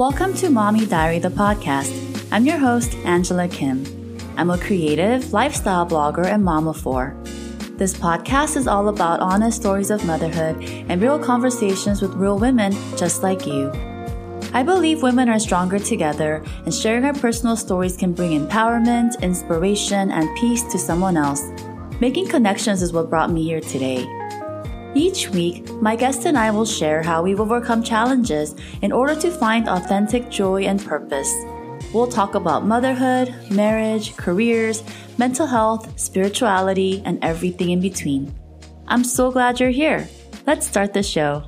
Welcome to Mommy Diary, the podcast. I'm your host, Angela Kim. I'm a creative, lifestyle blogger and mom of four. This podcast is all about honest stories of motherhood and real conversations with real women just like you. I believe women are stronger together, and sharing our personal stories can bring empowerment, inspiration, and peace to someone else. Making connections is what brought me here today. Each week, my guest and I will share how we've overcome challenges in order to find authentic joy and purpose. We'll talk about motherhood, marriage, careers, mental health, spirituality, and everything in between. I'm so glad you're here. Let's start the show.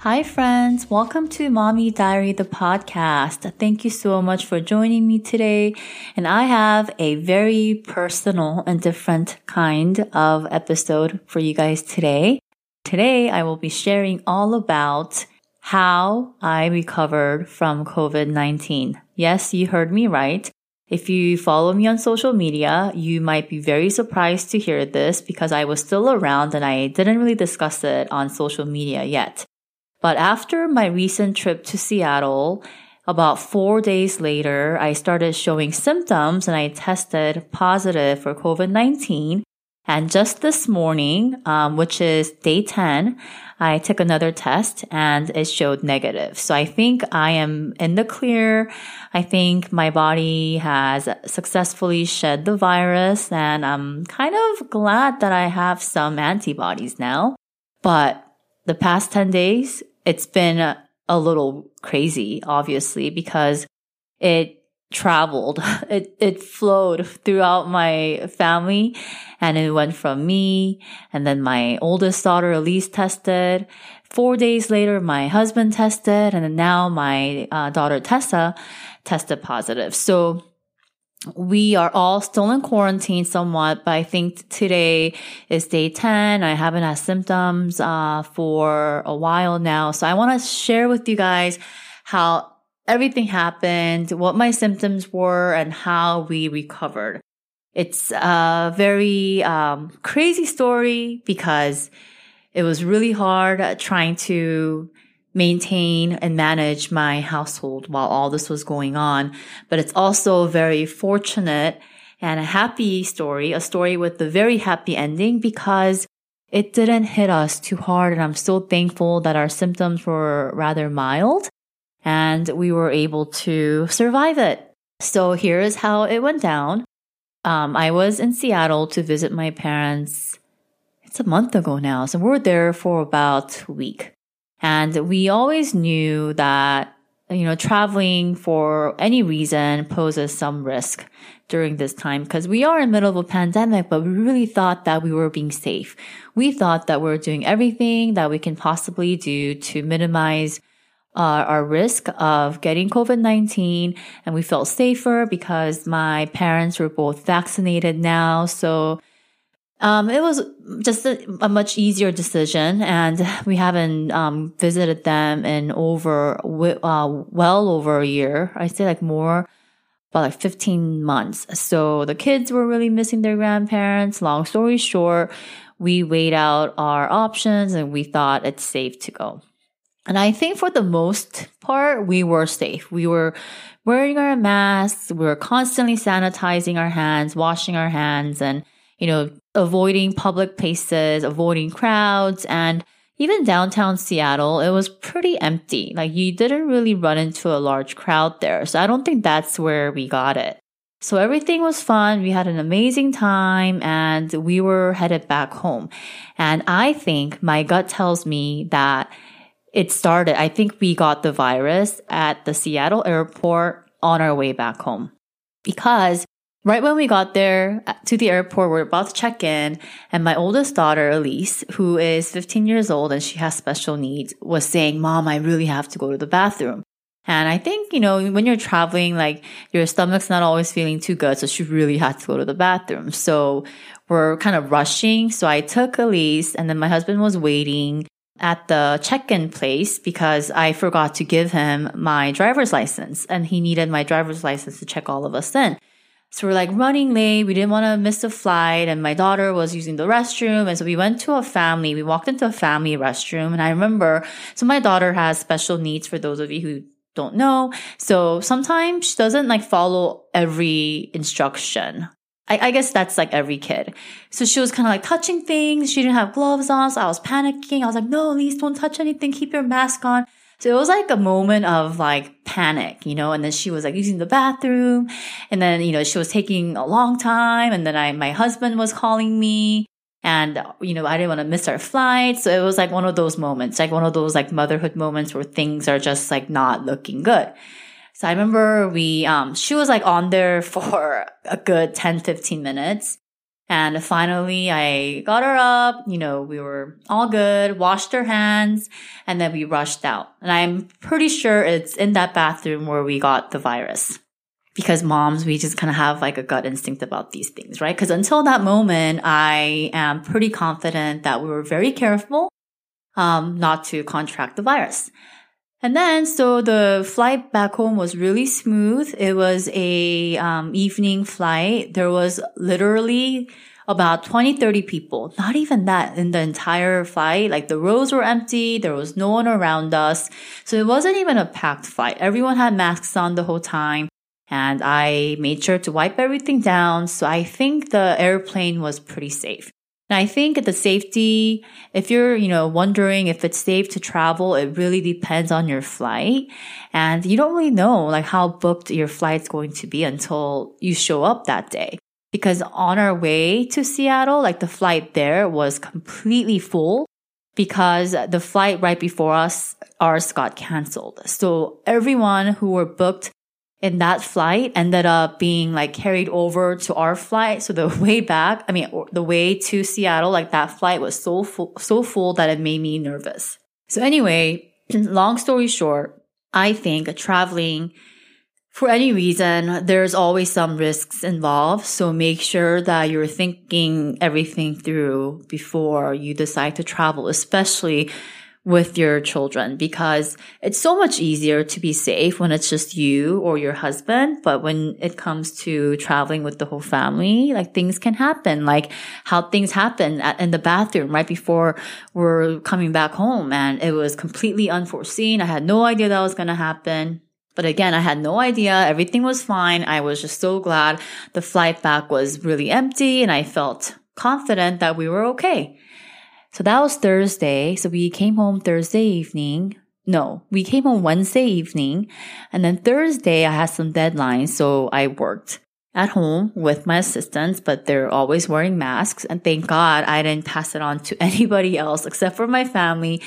Hi, friends. Welcome to Mommy Diary, the podcast. Thank you so much for joining me today. And I have a very personal and different kind of episode for you guys today. Today, I will be sharing all about how I recovered from COVID-19. Yes, you heard me right. If you follow me on social media, you might be very surprised to hear this because I was still around and I didn't really discuss it on social media yet. But after my recent trip to Seattle, about four days later, I started showing symptoms and I tested positive for COVID-19. And just this morning, um, which is day 10, I took another test and it showed negative. So I think I am in the clear. I think my body has successfully shed the virus and I'm kind of glad that I have some antibodies now. But the past 10 days, it's been a, a little crazy, obviously, because it traveled. It, it flowed throughout my family and it went from me and then my oldest daughter Elise tested. Four days later, my husband tested and now my uh, daughter Tessa tested positive. So we are all still in quarantine somewhat, but I think today is day 10. I haven't had symptoms, uh, for a while now. So I want to share with you guys how everything happened, what my symptoms were and how we recovered. It's a very, um, crazy story because it was really hard trying to maintain and manage my household while all this was going on. But it's also a very fortunate and a happy story, a story with a very happy ending because it didn't hit us too hard. And I'm so thankful that our symptoms were rather mild and we were able to survive it. So here is how it went down. Um, I was in Seattle to visit my parents. It's a month ago now. So we are there for about a week. And we always knew that, you know, traveling for any reason poses some risk during this time because we are in the middle of a pandemic, but we really thought that we were being safe. We thought that we are doing everything that we can possibly do to minimize uh, our risk of getting COVID-19 and we felt safer because my parents were both vaccinated now. So um, it was just a, a, much easier decision, and we haven't um, visited them in over uh, well over a year. I say like more, about like 15 months. So the kids were really missing their grandparents. Long story short, we weighed out our options and we thought it's safe to go. And I think for the most part, we were safe. We were wearing our masks. We were constantly sanitizing our hands, washing our hands, and you know, avoiding public places, avoiding crowds, and even downtown Seattle, it was pretty empty. Like you didn't really run into a large crowd there. So I don't think that's where we got it. So everything was fun. We had an amazing time and we were headed back home. And I think my gut tells me that it started. I think we got the virus at the Seattle airport on our way back home because Right when we got there uh, to the airport, we're about to check in, and my oldest daughter, Elise, who is 15 years old and she has special needs, was saying, Mom, I really have to go to the bathroom. And I think, you know, when you're traveling, like your stomach's not always feeling too good. So she really had to go to the bathroom. So we're kind of rushing. So I took Elise and then my husband was waiting at the check-in place because I forgot to give him my driver's license and he needed my driver's license to check all of us in. So we're like running late. We didn't want to miss the flight. And my daughter was using the restroom. And so we went to a family, we walked into a family restroom. And I remember, so my daughter has special needs for those of you who don't know. So sometimes she doesn't like follow every instruction. I, I guess that's like every kid. So she was kind of like touching things. She didn't have gloves on. So I was panicking. I was like, no, please don't touch anything. Keep your mask on. So it was like a moment of like panic, you know, and then she was like using the bathroom and then, you know, she was taking a long time. And then I, my husband was calling me and, you know, I didn't want to miss our flight. So it was like one of those moments, like one of those like motherhood moments where things are just like not looking good. So I remember we, um, she was like on there for a good 10, 15 minutes. And finally, I got her up. You know, we were all good, washed her hands, and then we rushed out. And I'm pretty sure it's in that bathroom where we got the virus. Because moms, we just kind of have like a gut instinct about these things, right? Because until that moment, I am pretty confident that we were very careful um, not to contract the virus. And then, so the flight back home was really smooth. It was a um, evening flight. There was literally about 20, 30 people. Not even that in the entire flight. Like the rows were empty. There was no one around us. So it wasn't even a packed flight. Everyone had masks on the whole time. And I made sure to wipe everything down. So I think the airplane was pretty safe. And I think the safety, if you're, you know, wondering if it's safe to travel, it really depends on your flight. And you don't really know like how booked your flight's going to be until you show up that day. Because on our way to Seattle, like the flight there was completely full because the flight right before us, ours got canceled. So everyone who were booked in that flight ended up being like carried over to our flight. So the way back, I mean, the way to Seattle, like that flight was so full, so full that it made me nervous. So anyway, long story short, I think traveling for any reason, there's always some risks involved. So make sure that you're thinking everything through before you decide to travel, especially with your children because it's so much easier to be safe when it's just you or your husband. But when it comes to traveling with the whole family, like things can happen, like how things happen at, in the bathroom right before we're coming back home. And it was completely unforeseen. I had no idea that was going to happen. But again, I had no idea. Everything was fine. I was just so glad the flight back was really empty and I felt confident that we were okay. So that was Thursday. So we came home Thursday evening. No, we came home Wednesday evening. And then Thursday, I had some deadlines. So I worked at home with my assistants, but they're always wearing masks. And thank God I didn't pass it on to anybody else except for my family.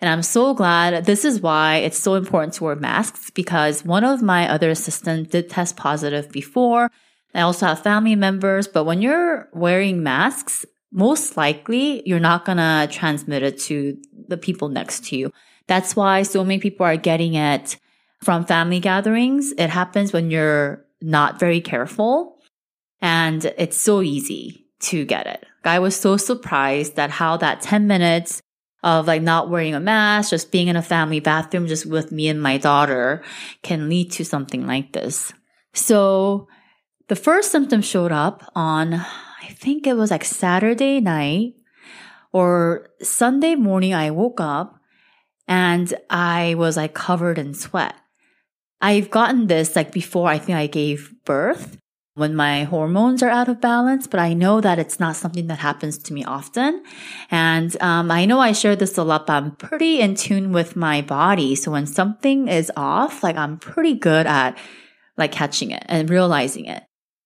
And I'm so glad. This is why it's so important to wear masks because one of my other assistants did test positive before. I also have family members, but when you're wearing masks, most likely you're not going to transmit it to the people next to you. That's why so many people are getting it from family gatherings. It happens when you're not very careful and it's so easy to get it. I was so surprised that how that 10 minutes of like not wearing a mask, just being in a family bathroom just with me and my daughter can lead to something like this. So the first symptom showed up on I think it was like Saturday night or Sunday morning. I woke up and I was like covered in sweat. I've gotten this like before I think I gave birth when my hormones are out of balance, but I know that it's not something that happens to me often. And um, I know I share this a lot, but I'm pretty in tune with my body. So when something is off, like I'm pretty good at like catching it and realizing it.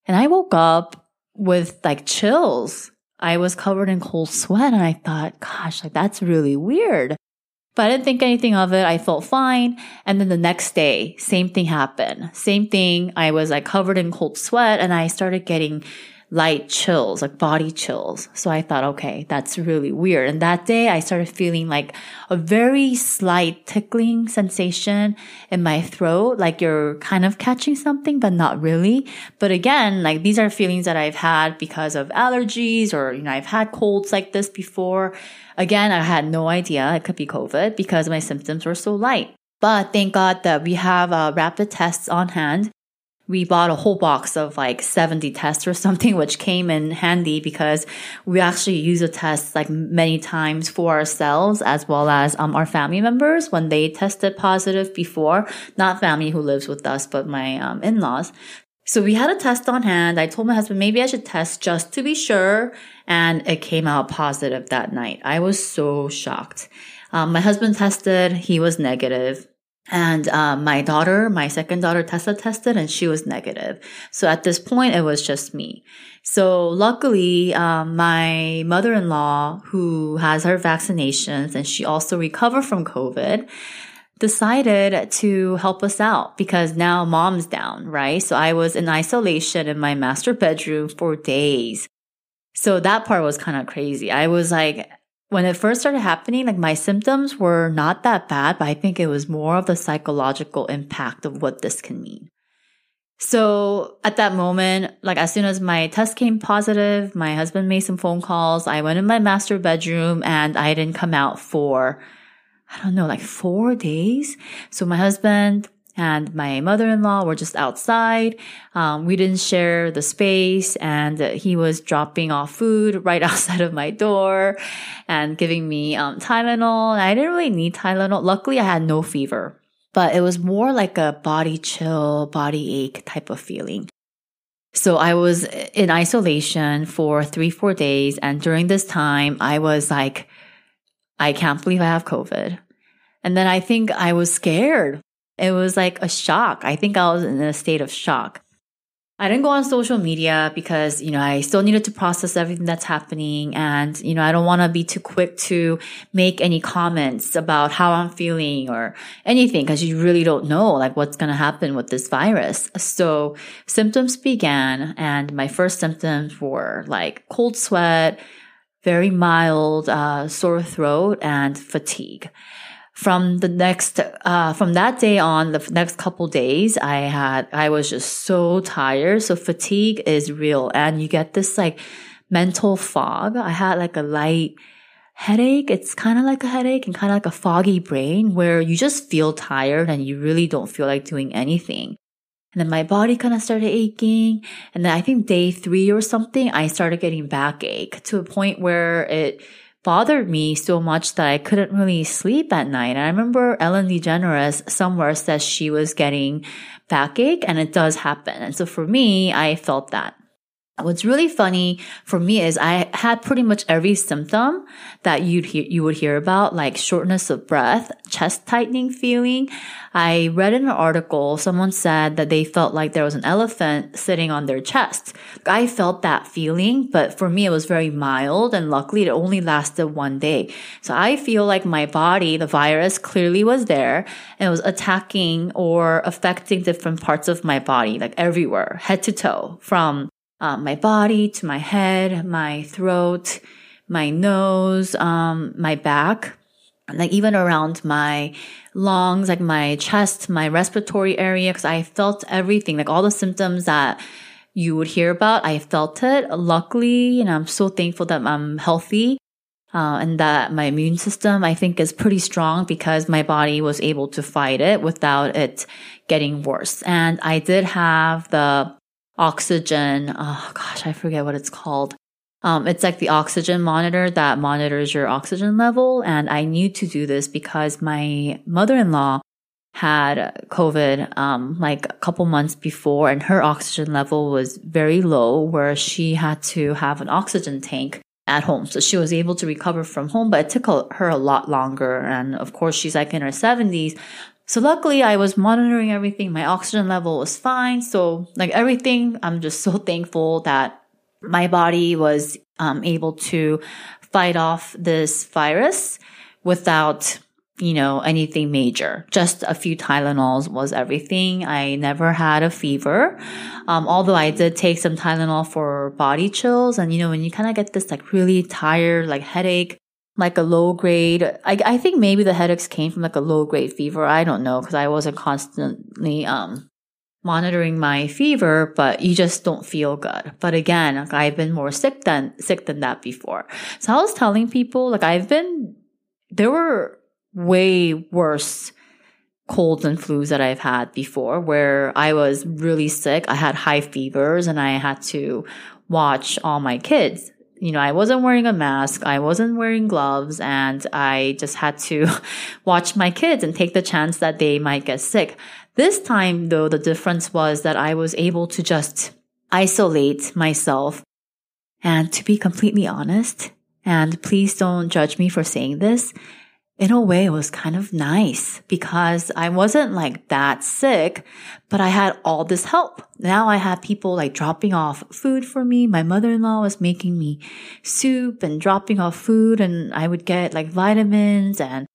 And I woke up with like chills. I was covered in cold sweat and I thought, gosh, like that's really weird. But I didn't think anything of it. I felt fine. And then the next day, same thing happened. Same thing. I was like covered in cold sweat and I started getting light chills, like body chills. So I thought, okay, that's really weird. And that day I started feeling like a very slight tickling sensation in my throat, like you're kind of catching something, but not really. But again, like these are feelings that I've had because of allergies or, you know, I've had colds like this before. Again, I had no idea it could be COVID because my symptoms were so light. But thank God that we have uh, rapid tests on hand we bought a whole box of like 70 tests or something, which came in handy because we actually use a test like many times for ourselves as well as um, our family members when they tested positive before, not family who lives with us, but my um, in-laws. So we had a test on hand. I told my husband maybe I should test just to be sure. And it came out positive that night. I was so shocked. Um, my husband tested. He was negative. And uh, my daughter, my second daughter, Tessa tested and she was negative. So at this point, it was just me. So luckily, um, my mother-in-law, who has her vaccinations and she also recovered from COVID, decided to help us out because now mom's down, right? So I was in isolation in my master bedroom for days. So that part was kind of crazy. I was like, when it first started happening, like my symptoms were not that bad, but I think it was more of the psychological impact of what this can mean. So at that moment, like as soon as my test came positive, my husband made some phone calls. I went in my master bedroom and I didn't come out for, I don't know, like four days. So my husband and my mother-in-law were just outside. Um, we didn't share the space and he was dropping off food right outside of my door and giving me um, Tylenol. I didn't really need Tylenol. Luckily, I had no fever, but it was more like a body chill, body ache type of feeling. So I was in isolation for three, four days. And during this time, I was like, I can't believe I have COVID. And then I think I was scared it was like a shock. I think I was in a state of shock. I didn't go on social media because, you know, I still needed to process everything that's happening. And, you know, I don't want to be too quick to make any comments about how I'm feeling or anything because you really don't know like what's going to happen with this virus. So symptoms began and my first symptoms were like cold sweat, very mild, uh, sore throat and fatigue from the next uh, from that day on the next couple days i had i was just so tired. So fatigue is real. And you get this like mental fog. I had like a light headache. It's kind of like a headache and kind of like a foggy brain where you just feel tired and you really don't feel like doing anything. And then my body kind of started aching. And then i think day three or something i started getting backache to a point where it bothered me so much that I couldn't really sleep at night. I remember Ellen DeGeneres somewhere says she was getting backache and it does happen. And so for me, I felt that. What's really funny for me is I had pretty much every symptom that you'd hear, you would hear about, like shortness of breath, chest tightening feeling. I read in an article, someone said that they felt like there was an elephant sitting on their chest. I felt that feeling, but for me, it was very mild and luckily it only lasted one day. So I feel like my body, the virus clearly was there and was attacking or affecting different parts of my body, like everywhere, head to toe, from um, my body to my head, my throat, my nose, um, my back, like even around my lungs, like my chest, my respiratory area, because I felt everything, like all the symptoms that you would hear about. I felt it. Luckily, and I'm so thankful that I'm healthy. Uh, and that my immune system, I think, is pretty strong because my body was able to fight it without it getting worse. And I did have the oxygen. Oh gosh, I forget what it's called. Um, it's like the oxygen monitor that monitors your oxygen level. And I need to do this because my mother-in-law had COVID, um, like a couple months before and her oxygen level was very low where she had to have an oxygen tank at home. So she was able to recover from home, but it took her a lot longer. And of course, she's like in her seventies. So luckily I was monitoring everything. My oxygen level was fine. So like everything, I'm just so thankful that my body was um, able to fight off this virus without you know, anything major. Just a few Tylenols was everything. I never had a fever. Um, although I did take some Tylenol for body chills. And, you know, when you kind of get this like really tired, like headache, like a low grade. I, I think maybe the headaches came from like a low grade fever. I don't know because I wasn't constantly um monitoring my fever, but you just don't feel good. But again, like I've been more sick than sick than that before. So I was telling people like I've been there were way worse colds and flus that I've had before where I was really sick. I had high fevers and I had to watch all my kids. You know, I wasn't wearing a mask. I wasn't wearing gloves and I just had to watch my kids and take the chance that they might get sick. This time though, the difference was that I was able to just isolate myself. And to be completely honest, and please don't judge me for saying this, in a way, it was kind of nice because I wasn't like that sick, but I had all this help. Now I had people like dropping off food for me. My mother-in-law was making me soup and dropping off food and I would get like vitamins and,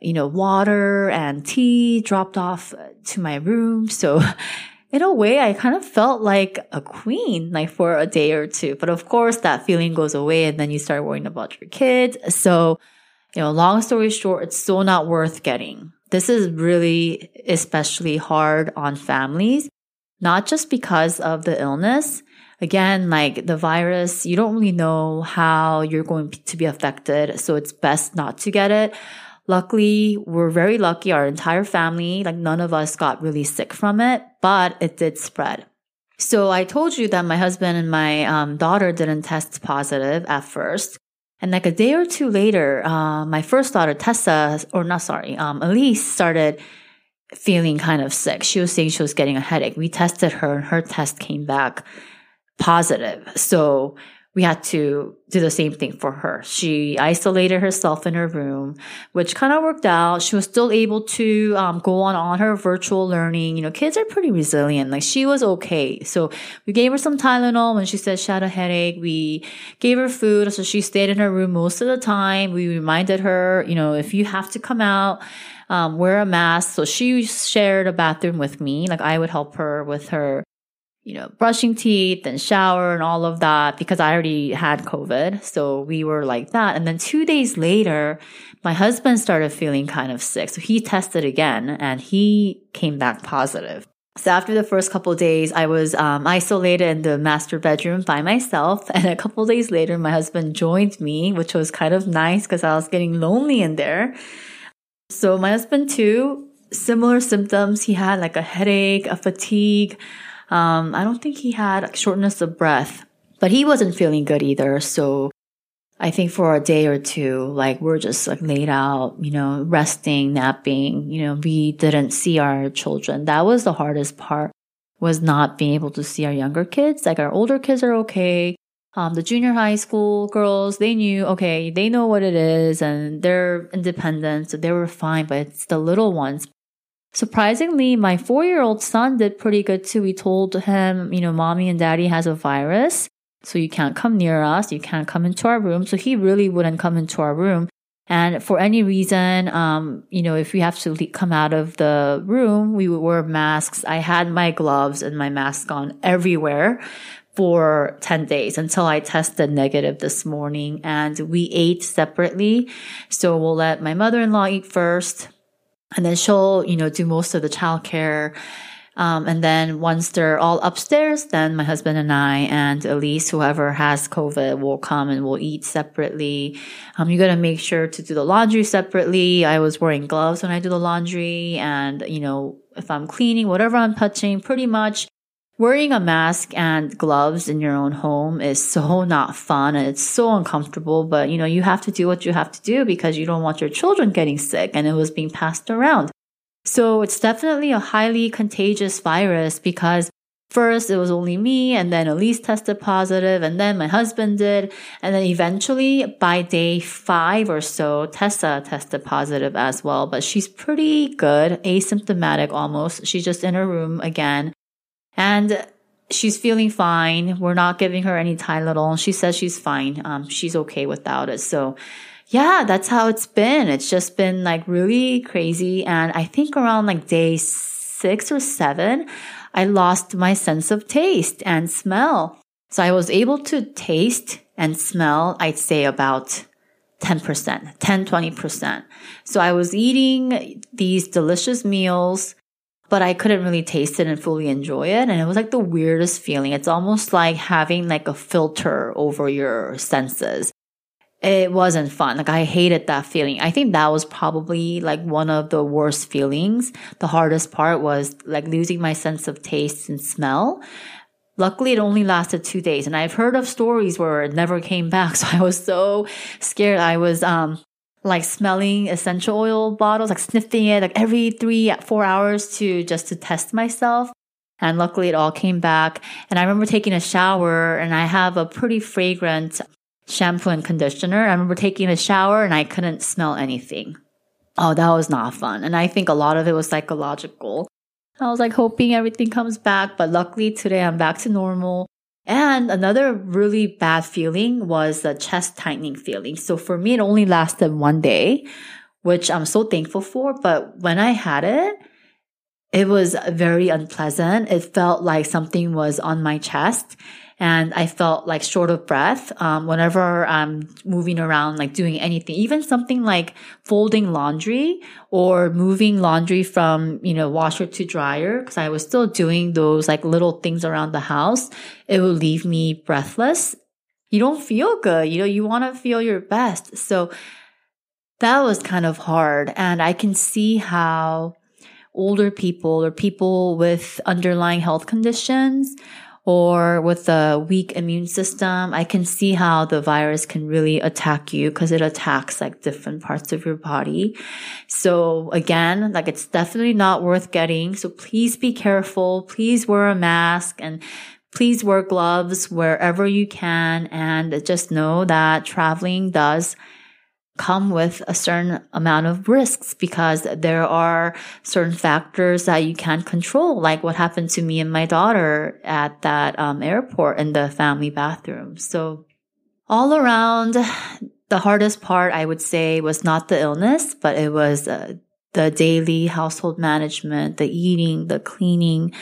you know, water and tea dropped off to my room. So in a way, I kind of felt like a queen, like for a day or two. But of course, that feeling goes away and then you start worrying about your kids. So you know, long story short, it's still not worth getting. This is really especially hard on families, not just because of the illness. Again, like the virus, you don't really know how you're going to be affected. So it's best not to get it. Luckily, we're very lucky. Our entire family, like none of us got really sick from it, but it did spread. So I told you that my husband and my um, daughter didn't test positive at first. And like a day or two later, uh, my first daughter, Tessa, or not sorry, um, Elise started feeling kind of sick. She was saying she was getting a headache. We tested her and her test came back positive. So we had to do the same thing for her. She isolated herself in her room, which kind of worked out. She was still able to um, go on on her virtual learning. You know, kids are pretty resilient. Like she was okay. So we gave her some Tylenol when she said she had a headache. We gave her food, so she stayed in her room most of the time. We reminded her, you know, if you have to come out, um, wear a mask. So she shared a bathroom with me. Like I would help her with her you know, brushing teeth and shower and all of that because I already had COVID. So we were like that. And then two days later, my husband started feeling kind of sick. So he tested again and he came back positive. So after the first couple days, I was um, isolated in the master bedroom by myself. And a couple days later, my husband joined me, which was kind of nice because I was getting lonely in there. So my husband too, similar symptoms. He had like a headache, a fatigue, um, I don't think he had shortness of breath, but he wasn't feeling good either. So I think for a day or two, like we're just like laid out, you know, resting, napping, you know, we didn't see our children. That was the hardest part was not being able to see our younger kids. Like our older kids are okay. Um, the junior high school girls, they knew, okay, they know what it is and they're independent. So they were fine, but it's the little ones. Surprisingly, my four year old son did pretty good too. We told him, you know, mommy and daddy has a virus. So you can't come near us. You can't come into our room. So he really wouldn't come into our room. And for any reason, um, you know, if we have to come out of the room, we would wear masks. I had my gloves and my mask on everywhere for 10 days until I tested negative this morning and we ate separately. So we'll let my mother-in-law eat first and then she'll, you know, do most of the childcare. Um, and then once they're all upstairs, then my husband and I and Elise, whoever has COVID, will come and we'll eat separately. Um, you got to make sure to do the laundry separately. I was wearing gloves when I do the laundry, and you know, if I'm cleaning, whatever I'm touching, pretty much Wearing a mask and gloves in your own home is so not fun and it's so uncomfortable, but you know, you have to do what you have to do because you don't want your children getting sick and it was being passed around. So it's definitely a highly contagious virus because first it was only me and then Elise tested positive and then my husband did. And then eventually by day five or so, Tessa tested positive as well, but she's pretty good, asymptomatic almost. She's just in her room again. And she's feeling fine. We're not giving her any Tylenol. She says she's fine. Um, she's okay without it. So yeah, that's how it's been. It's just been like really crazy. And I think around like day six or seven, I lost my sense of taste and smell. So I was able to taste and smell, I'd say about 10%, 10, 20%. So I was eating these delicious meals but I couldn't really taste it and fully enjoy it. And it was like the weirdest feeling. It's almost like having like a filter over your senses. it wasn't fun. Like I hated that feeling. I think that was probably like one of the worst feelings. The hardest part was like losing my sense of taste and smell. Luckily, it only lasted two days and I've heard of stories where it never came back. So I was so scared. I was, um, like smelling essential oil bottles, like sniffing it like every three, four hours to just to test myself. And luckily it all came back. And I remember taking a shower and I have a pretty fragrant shampoo and conditioner. I remember taking a shower and I couldn't smell anything. Oh, that was not fun. And I think a lot of it was psychological. I was like hoping everything comes back, but luckily today I'm back to normal. And another really bad feeling was the chest tightening feeling. So for me, it only lasted one day, which I'm so thankful for. But when I had it, it was very unpleasant. It felt like something was on my chest and I felt like short of breath um, whenever I'm moving around, like doing anything, even something like folding laundry or moving laundry from you know washer to dryer because I was still doing those like little things around the house. It would leave me breathless. You don't feel good. You know, you want to feel your best. So that was kind of hard, and I can see how older people or people with underlying health conditions or with a weak immune system, I can see how the virus can really attack you because it attacks like different parts of your body. So again, like it's definitely not worth getting. So please be careful. Please wear a mask and please wear gloves wherever you can. And just know that traveling does come with a certain amount of risks because there are certain factors that you can't control, like what happened to me and my daughter at that um, airport in the family bathroom. So all around, the hardest part I would say was not the illness, but it was uh, the daily household management, the eating, the cleaning,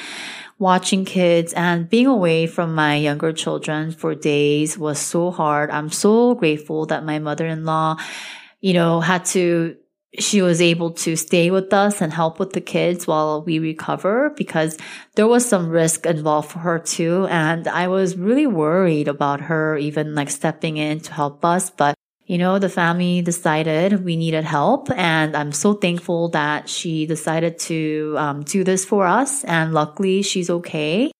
watching kids and being away from my younger children for days was so hard. I'm so grateful that my mother-in-law, you know, had to she was able to stay with us and help with the kids while we recover because there was some risk involved for her too. And I was really worried about her even like stepping in to help us. But you know, the family decided we needed help. And I'm so thankful that she decided to um, do this for us. And luckily, she's okay.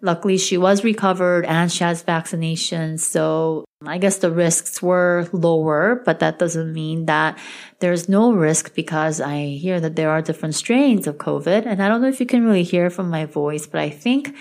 Luckily, she was recovered and she has vaccinations. So I guess the risks were lower, but that doesn't mean that there's no risk because I hear that there are different strains of COVID. And I don't know if you can really hear from my voice, but I think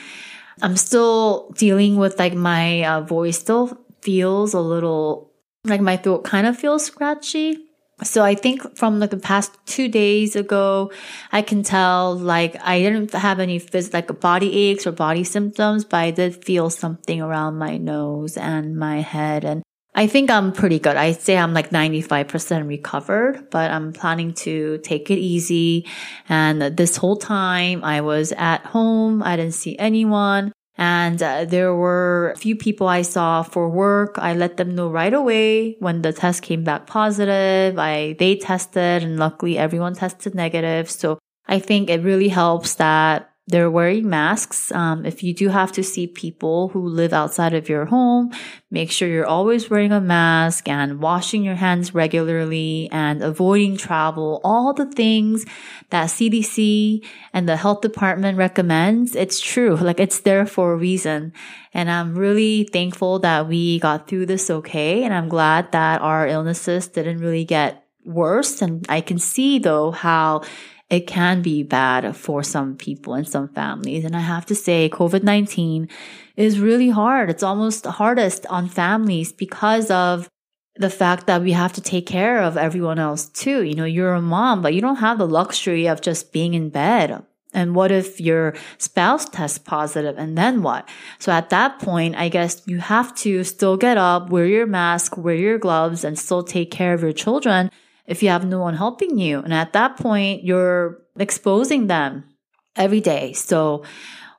I'm still dealing with like my uh, voice still feels a little like my throat kind of feels scratchy. So I think from like the past two days ago, I can tell like I didn't have any phys- like body aches or body symptoms, but I did feel something around my nose and my head. And I think I'm pretty good. I'd say I'm like 95% recovered, but I'm planning to take it easy. And this whole time I was at home. I didn't see anyone. And uh, there were a few people I saw for work. I let them know right away when the test came back positive. I, they tested and luckily everyone tested negative. So I think it really helps that they're wearing masks. Um, if you do have to see people who live outside of your home, make sure you're always wearing a mask and washing your hands regularly and avoiding travel. All the things that CDC and the health department recommends. It's true. Like it's there for a reason. And I'm really thankful that we got through this okay. And I'm glad that our illnesses didn't really get worse. And I can see though how it can be bad for some people and some families. And I have to say, COVID-19 is really hard. It's almost hardest on families because of the fact that we have to take care of everyone else too. You know, you're a mom, but you don't have the luxury of just being in bed. And what if your spouse tests positive and then what? So at that point, I guess you have to still get up, wear your mask, wear your gloves and still take care of your children if you have no one helping you. And at that point, you're exposing them every day. So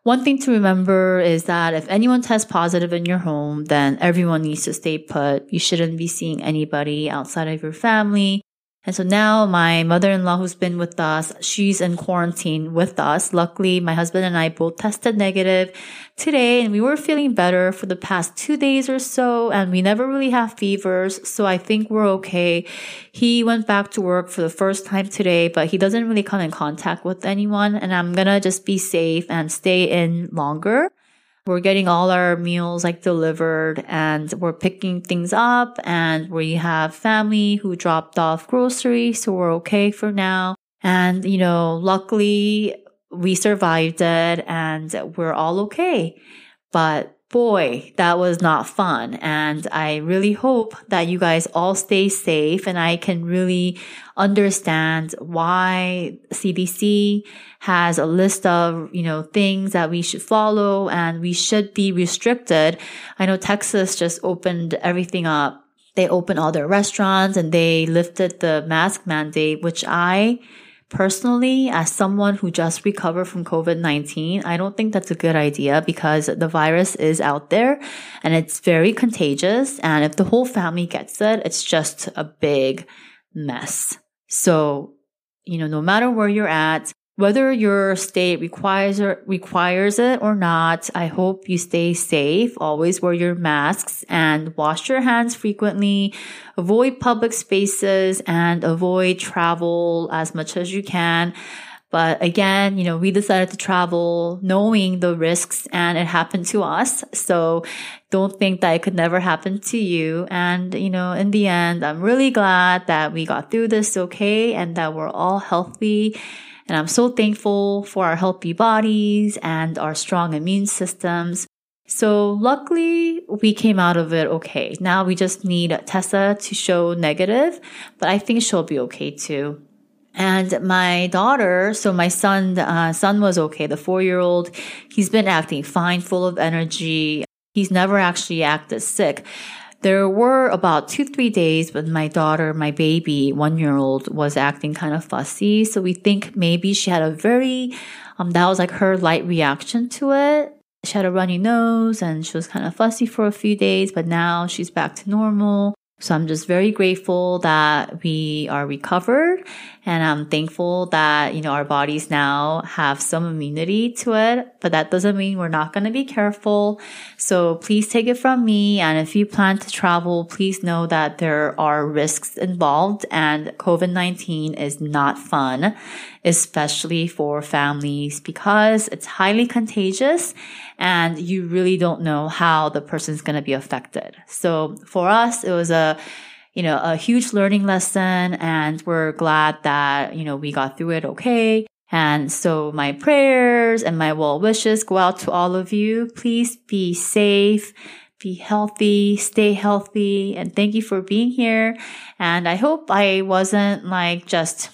one thing to remember is that if anyone tests positive in your home, then everyone needs to stay put. You shouldn't be seeing anybody outside of your family. And so now my mother-in-law who's been with us, she's in quarantine with us. Luckily, my husband and I both tested negative today and we were feeling better for the past two days or so. And we never really have fevers. So I think we're okay. He went back to work for the first time today, but he doesn't really come in contact with anyone. And I'm going to just be safe and stay in longer. We're getting all our meals like delivered and we're picking things up and we have family who dropped off groceries. So we're okay for now. And, you know, luckily we survived it and we're all okay. But boy, that was not fun. And I really hope that you guys all stay safe and I can really understand why CDC has a list of, you know, things that we should follow and we should be restricted. I know Texas just opened everything up. They opened all their restaurants and they lifted the mask mandate, which I Personally, as someone who just recovered from COVID-19, I don't think that's a good idea because the virus is out there and it's very contagious. And if the whole family gets it, it's just a big mess. So, you know, no matter where you're at, whether your state requires or requires it or not, I hope you stay safe. Always wear your masks and wash your hands frequently. Avoid public spaces and avoid travel as much as you can. But again, you know, we decided to travel knowing the risks and it happened to us. So don't think that it could never happen to you. And, you know, in the end, I'm really glad that we got through this okay and that we're all healthy and I'm so thankful for our healthy bodies and our strong immune systems. So luckily we came out of it okay. Now we just need Tessa to show negative, but I think she'll be okay too. And my daughter, so my son, uh, son was okay. The four year old, he's been acting fine, full of energy. He's never actually acted sick. There were about two, three days when my daughter, my baby, one year old, was acting kind of fussy. So we think maybe she had a very, um, that was like her light reaction to it. She had a runny nose and she was kind of fussy for a few days, but now she's back to normal. So I'm just very grateful that we are recovered and I'm thankful that, you know, our bodies now have some immunity to it, but that doesn't mean we're not going to be careful. So please take it from me. And if you plan to travel, please know that there are risks involved and COVID-19 is not fun, especially for families because it's highly contagious and you really don't know how the person's going to be affected. So for us, it was a you know, a huge learning lesson and we're glad that, you know, we got through it okay. And so my prayers and my well wishes go out to all of you. Please be safe, be healthy, stay healthy, and thank you for being here. And I hope I wasn't like just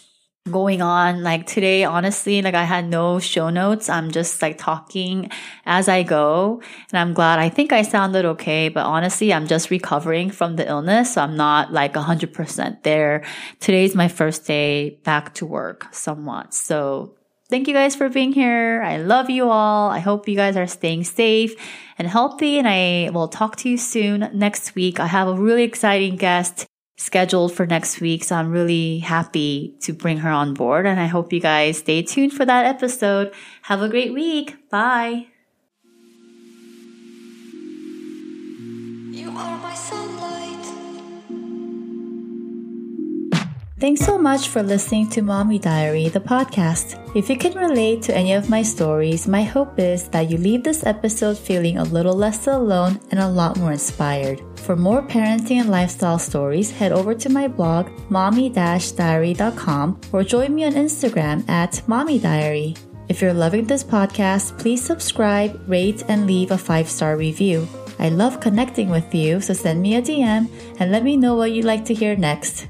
going on. Like today, honestly, like I had no show notes. I'm just like talking as I go. And I'm glad I think I sounded okay, but honestly, I'm just recovering from the illness. So I'm not like 100% there. Today's my first day back to work somewhat. So thank you guys for being here. I love you all. I hope you guys are staying safe and healthy. And I will talk to you soon next week. I have a really exciting guest scheduled for next week. So I'm really happy to bring her on board. And I hope you guys stay tuned for that episode. Have a great week. Bye. You are my Thanks so much for listening to Mommy Diary, the podcast. If you can relate to any of my stories, my hope is that you leave this episode feeling a little less alone and a lot more inspired. For more parenting and lifestyle stories, head over to my blog, mommy-diary.com or join me on Instagram at Mommy Diary. If you're loving this podcast, please subscribe, rate, and leave a five star review. I love connecting with you, so send me a DM and let me know what you'd like to hear next.